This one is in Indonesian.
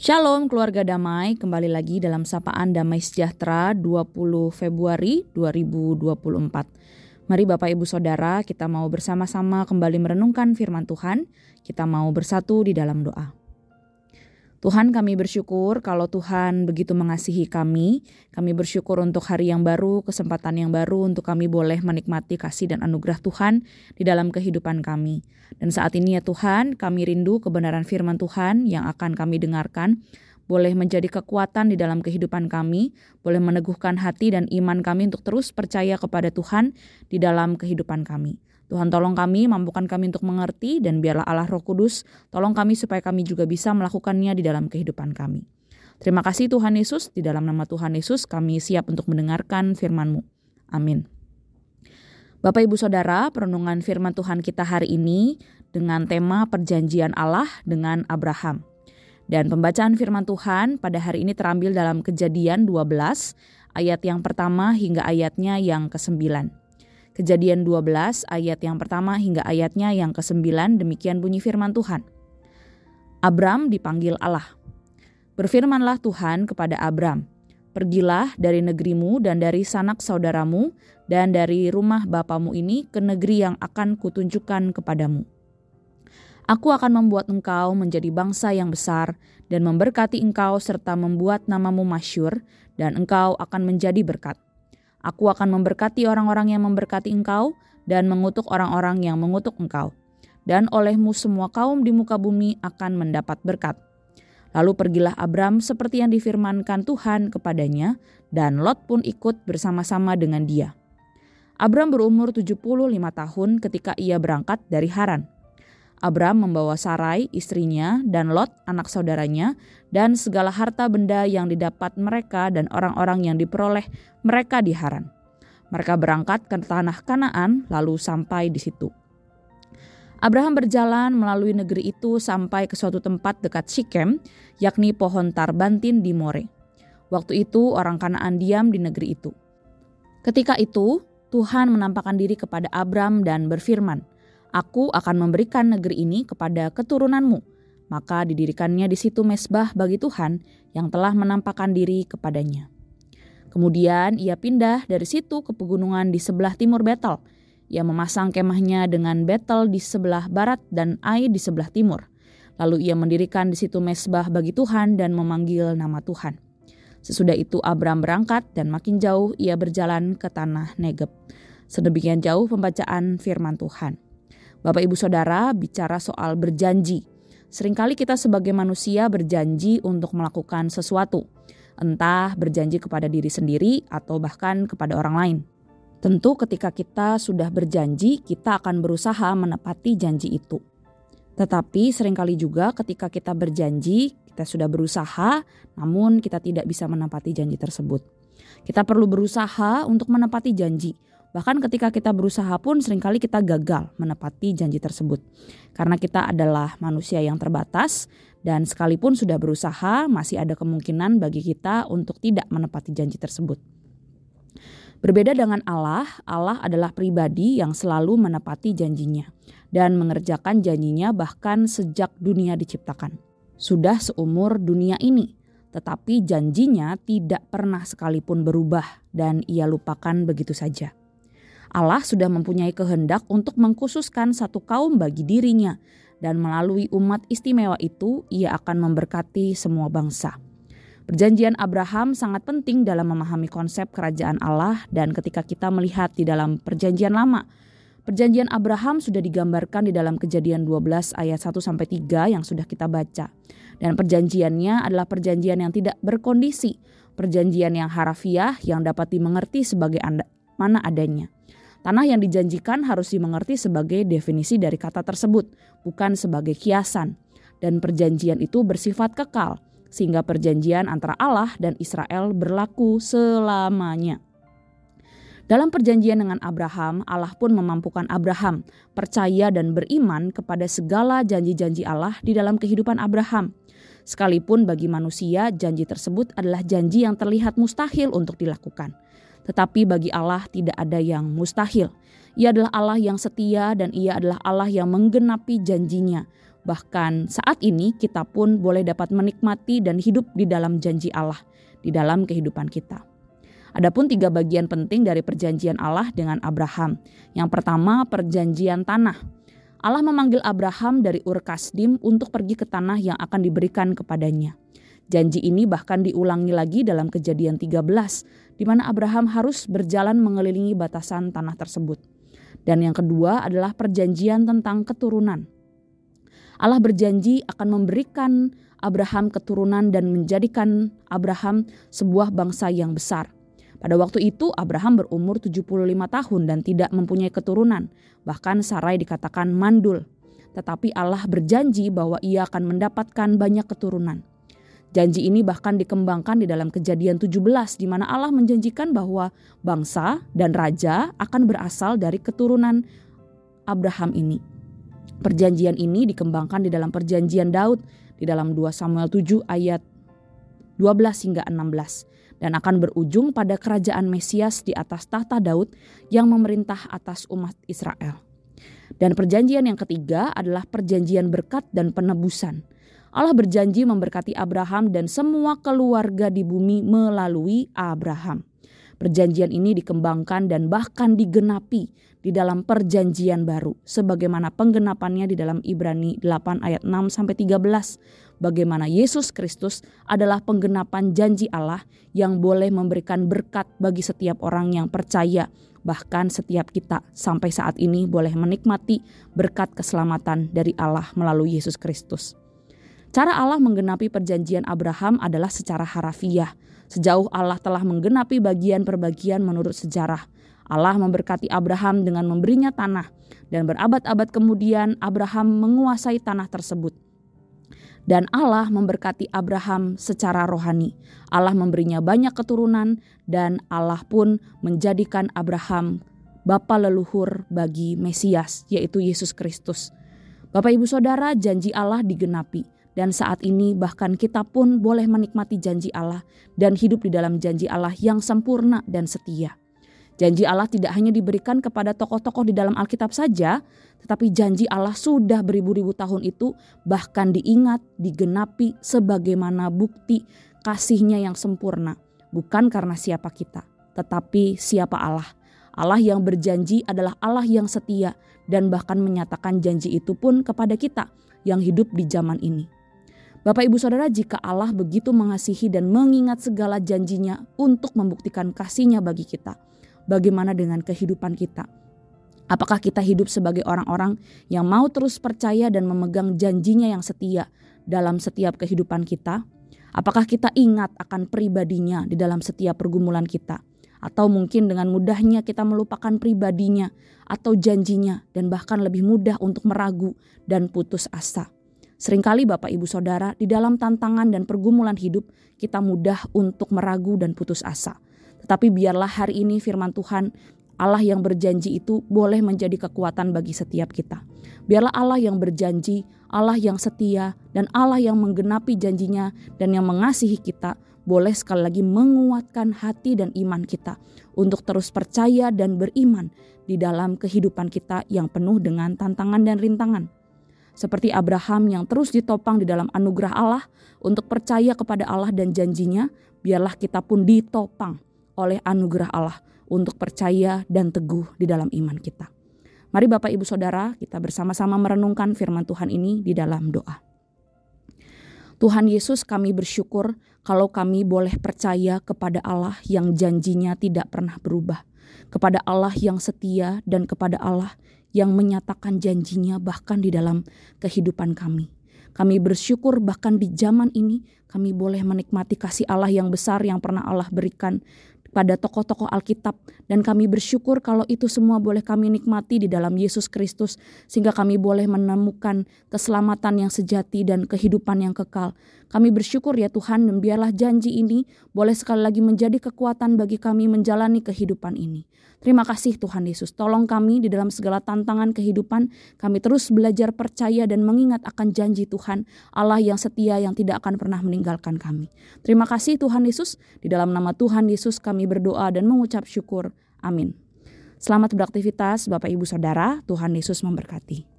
Shalom keluarga damai, kembali lagi dalam sapaan Damai Sejahtera 20 Februari 2024. Mari Bapak Ibu Saudara, kita mau bersama-sama kembali merenungkan firman Tuhan, kita mau bersatu di dalam doa. Tuhan kami bersyukur kalau Tuhan begitu mengasihi kami. Kami bersyukur untuk hari yang baru, kesempatan yang baru untuk kami boleh menikmati kasih dan anugerah Tuhan di dalam kehidupan kami. Dan saat ini ya Tuhan, kami rindu kebenaran firman Tuhan yang akan kami dengarkan boleh menjadi kekuatan di dalam kehidupan kami, boleh meneguhkan hati dan iman kami untuk terus percaya kepada Tuhan di dalam kehidupan kami. Tuhan tolong kami, mampukan kami untuk mengerti dan biarlah Allah Roh Kudus tolong kami supaya kami juga bisa melakukannya di dalam kehidupan kami. Terima kasih Tuhan Yesus, di dalam nama Tuhan Yesus kami siap untuk mendengarkan firman-Mu. Amin. Bapak Ibu Saudara, perenungan firman Tuhan kita hari ini dengan tema perjanjian Allah dengan Abraham. Dan pembacaan firman Tuhan pada hari ini terambil dalam kejadian 12 ayat yang pertama hingga ayatnya yang ke-9. Kejadian 12 ayat yang pertama hingga ayatnya yang ke-9 demikian bunyi firman Tuhan. Abram dipanggil Allah. Berfirmanlah Tuhan kepada Abram, Pergilah dari negerimu dan dari sanak saudaramu dan dari rumah bapamu ini ke negeri yang akan kutunjukkan kepadamu. Aku akan membuat engkau menjadi bangsa yang besar dan memberkati engkau serta membuat namamu masyur dan engkau akan menjadi berkat. Aku akan memberkati orang-orang yang memberkati engkau dan mengutuk orang-orang yang mengutuk engkau. Dan olehmu semua kaum di muka bumi akan mendapat berkat. Lalu pergilah Abram seperti yang difirmankan Tuhan kepadanya, dan Lot pun ikut bersama-sama dengan dia. Abram berumur 75 tahun ketika ia berangkat dari Haran. Abram membawa Sarai, istrinya, dan Lot, anak saudaranya, dan segala harta benda yang didapat mereka dan orang-orang yang diperoleh mereka di Haran. Mereka berangkat ke tanah Kanaan, lalu sampai di situ. Abraham berjalan melalui negeri itu sampai ke suatu tempat dekat Sikem, yakni pohon tarbantin di More. Waktu itu orang Kanaan diam di negeri itu. Ketika itu, Tuhan menampakkan diri kepada Abram dan berfirman, Aku akan memberikan negeri ini kepada keturunanmu. Maka didirikannya di situ mesbah bagi Tuhan yang telah menampakkan diri kepadanya. Kemudian ia pindah dari situ ke pegunungan di sebelah timur Betel. Ia memasang kemahnya dengan Betel di sebelah barat dan Ai di sebelah timur. Lalu ia mendirikan di situ mesbah bagi Tuhan dan memanggil nama Tuhan. Sesudah itu Abram berangkat dan makin jauh ia berjalan ke tanah Negeb. Sedemikian jauh pembacaan firman Tuhan. Bapak Ibu Saudara bicara soal berjanji. Seringkali kita sebagai manusia berjanji untuk melakukan sesuatu. Entah berjanji kepada diri sendiri atau bahkan kepada orang lain. Tentu ketika kita sudah berjanji, kita akan berusaha menepati janji itu. Tetapi sering kali juga ketika kita berjanji, kita sudah berusaha, namun kita tidak bisa menepati janji tersebut. Kita perlu berusaha untuk menepati janji, Bahkan ketika kita berusaha pun sering kali kita gagal menepati janji tersebut. Karena kita adalah manusia yang terbatas dan sekalipun sudah berusaha masih ada kemungkinan bagi kita untuk tidak menepati janji tersebut. Berbeda dengan Allah, Allah adalah pribadi yang selalu menepati janjinya dan mengerjakan janjinya bahkan sejak dunia diciptakan. Sudah seumur dunia ini, tetapi janjinya tidak pernah sekalipun berubah dan ia lupakan begitu saja. Allah sudah mempunyai kehendak untuk mengkhususkan satu kaum bagi dirinya, dan melalui umat istimewa itu ia akan memberkati semua bangsa. Perjanjian Abraham sangat penting dalam memahami konsep kerajaan Allah dan ketika kita melihat di dalam perjanjian lama, perjanjian Abraham sudah digambarkan di dalam kejadian 12 ayat 1 sampai 3 yang sudah kita baca. Dan perjanjiannya adalah perjanjian yang tidak berkondisi, perjanjian yang harafiah yang dapat dimengerti sebagai mana adanya. Tanah yang dijanjikan harus dimengerti sebagai definisi dari kata tersebut, bukan sebagai kiasan. Dan perjanjian itu bersifat kekal, sehingga perjanjian antara Allah dan Israel berlaku selamanya. Dalam perjanjian dengan Abraham, Allah pun memampukan Abraham percaya dan beriman kepada segala janji-janji Allah di dalam kehidupan Abraham. Sekalipun bagi manusia, janji tersebut adalah janji yang terlihat mustahil untuk dilakukan. Tetapi bagi Allah tidak ada yang mustahil. Ia adalah Allah yang setia dan ia adalah Allah yang menggenapi janjinya. Bahkan saat ini kita pun boleh dapat menikmati dan hidup di dalam janji Allah di dalam kehidupan kita. Adapun tiga bagian penting dari perjanjian Allah dengan Abraham. Yang pertama, perjanjian tanah. Allah memanggil Abraham dari Ur Kasdim untuk pergi ke tanah yang akan diberikan kepadanya. Janji ini bahkan diulangi lagi dalam kejadian 13, di mana Abraham harus berjalan mengelilingi batasan tanah tersebut. Dan yang kedua adalah perjanjian tentang keturunan. Allah berjanji akan memberikan Abraham keturunan dan menjadikan Abraham sebuah bangsa yang besar. Pada waktu itu Abraham berumur 75 tahun dan tidak mempunyai keturunan. Bahkan Sarai dikatakan mandul. Tetapi Allah berjanji bahwa ia akan mendapatkan banyak keturunan. Janji ini bahkan dikembangkan di dalam kejadian 17 di mana Allah menjanjikan bahwa bangsa dan raja akan berasal dari keturunan Abraham ini. Perjanjian ini dikembangkan di dalam perjanjian Daud di dalam 2 Samuel 7 ayat 12 hingga 16 dan akan berujung pada kerajaan Mesias di atas tahta Daud yang memerintah atas umat Israel. Dan perjanjian yang ketiga adalah perjanjian berkat dan penebusan. Allah berjanji memberkati Abraham dan semua keluarga di bumi melalui Abraham. Perjanjian ini dikembangkan dan bahkan digenapi di dalam perjanjian baru sebagaimana penggenapannya di dalam Ibrani 8 ayat 6 sampai 13 bagaimana Yesus Kristus adalah penggenapan janji Allah yang boleh memberikan berkat bagi setiap orang yang percaya bahkan setiap kita sampai saat ini boleh menikmati berkat keselamatan dari Allah melalui Yesus Kristus. Cara Allah menggenapi perjanjian Abraham adalah secara harafiah Sejauh Allah telah menggenapi bagian per bagian menurut sejarah. Allah memberkati Abraham dengan memberinya tanah dan berabad-abad kemudian Abraham menguasai tanah tersebut. Dan Allah memberkati Abraham secara rohani. Allah memberinya banyak keturunan dan Allah pun menjadikan Abraham bapa leluhur bagi Mesias yaitu Yesus Kristus. Bapak Ibu Saudara, janji Allah digenapi dan saat ini bahkan kita pun boleh menikmati janji Allah dan hidup di dalam janji Allah yang sempurna dan setia. Janji Allah tidak hanya diberikan kepada tokoh-tokoh di dalam Alkitab saja, tetapi janji Allah sudah beribu-ribu tahun itu bahkan diingat, digenapi sebagaimana bukti kasihnya yang sempurna. Bukan karena siapa kita, tetapi siapa Allah. Allah yang berjanji adalah Allah yang setia dan bahkan menyatakan janji itu pun kepada kita yang hidup di zaman ini. Bapak Ibu Saudara, jika Allah begitu mengasihi dan mengingat segala janjinya untuk membuktikan kasihnya bagi kita, bagaimana dengan kehidupan kita? Apakah kita hidup sebagai orang-orang yang mau terus percaya dan memegang janjinya yang setia dalam setiap kehidupan kita? Apakah kita ingat akan pribadinya di dalam setiap pergumulan kita? Atau mungkin dengan mudahnya kita melupakan pribadinya atau janjinya dan bahkan lebih mudah untuk meragu dan putus asa. Seringkali Bapak Ibu Saudara di dalam tantangan dan pergumulan hidup kita mudah untuk meragu dan putus asa. Tetapi biarlah hari ini firman Tuhan Allah yang berjanji itu boleh menjadi kekuatan bagi setiap kita. Biarlah Allah yang berjanji, Allah yang setia, dan Allah yang menggenapi janjinya dan yang mengasihi kita boleh sekali lagi menguatkan hati dan iman kita untuk terus percaya dan beriman di dalam kehidupan kita yang penuh dengan tantangan dan rintangan. Seperti Abraham yang terus ditopang di dalam anugerah Allah untuk percaya kepada Allah dan janjinya, biarlah kita pun ditopang oleh anugerah Allah untuk percaya dan teguh di dalam iman kita. Mari Bapak Ibu Saudara, kita bersama-sama merenungkan firman Tuhan ini di dalam doa. Tuhan Yesus kami bersyukur kalau kami boleh percaya kepada Allah yang janjinya tidak pernah berubah, kepada Allah yang setia dan kepada Allah yang menyatakan janjinya bahkan di dalam kehidupan kami. Kami bersyukur bahkan di zaman ini kami boleh menikmati kasih Allah yang besar yang pernah Allah berikan pada tokoh-tokoh Alkitab dan kami bersyukur kalau itu semua boleh kami nikmati di dalam Yesus Kristus sehingga kami boleh menemukan keselamatan yang sejati dan kehidupan yang kekal. Kami bersyukur ya Tuhan dan biarlah janji ini boleh sekali lagi menjadi kekuatan bagi kami menjalani kehidupan ini. Terima kasih Tuhan Yesus, tolong kami di dalam segala tantangan kehidupan, kami terus belajar percaya dan mengingat akan janji Tuhan, Allah yang setia yang tidak akan pernah meninggalkan kami. Terima kasih Tuhan Yesus, di dalam nama Tuhan Yesus kami berdoa dan mengucap syukur. Amin. Selamat beraktivitas Bapak Ibu Saudara, Tuhan Yesus memberkati.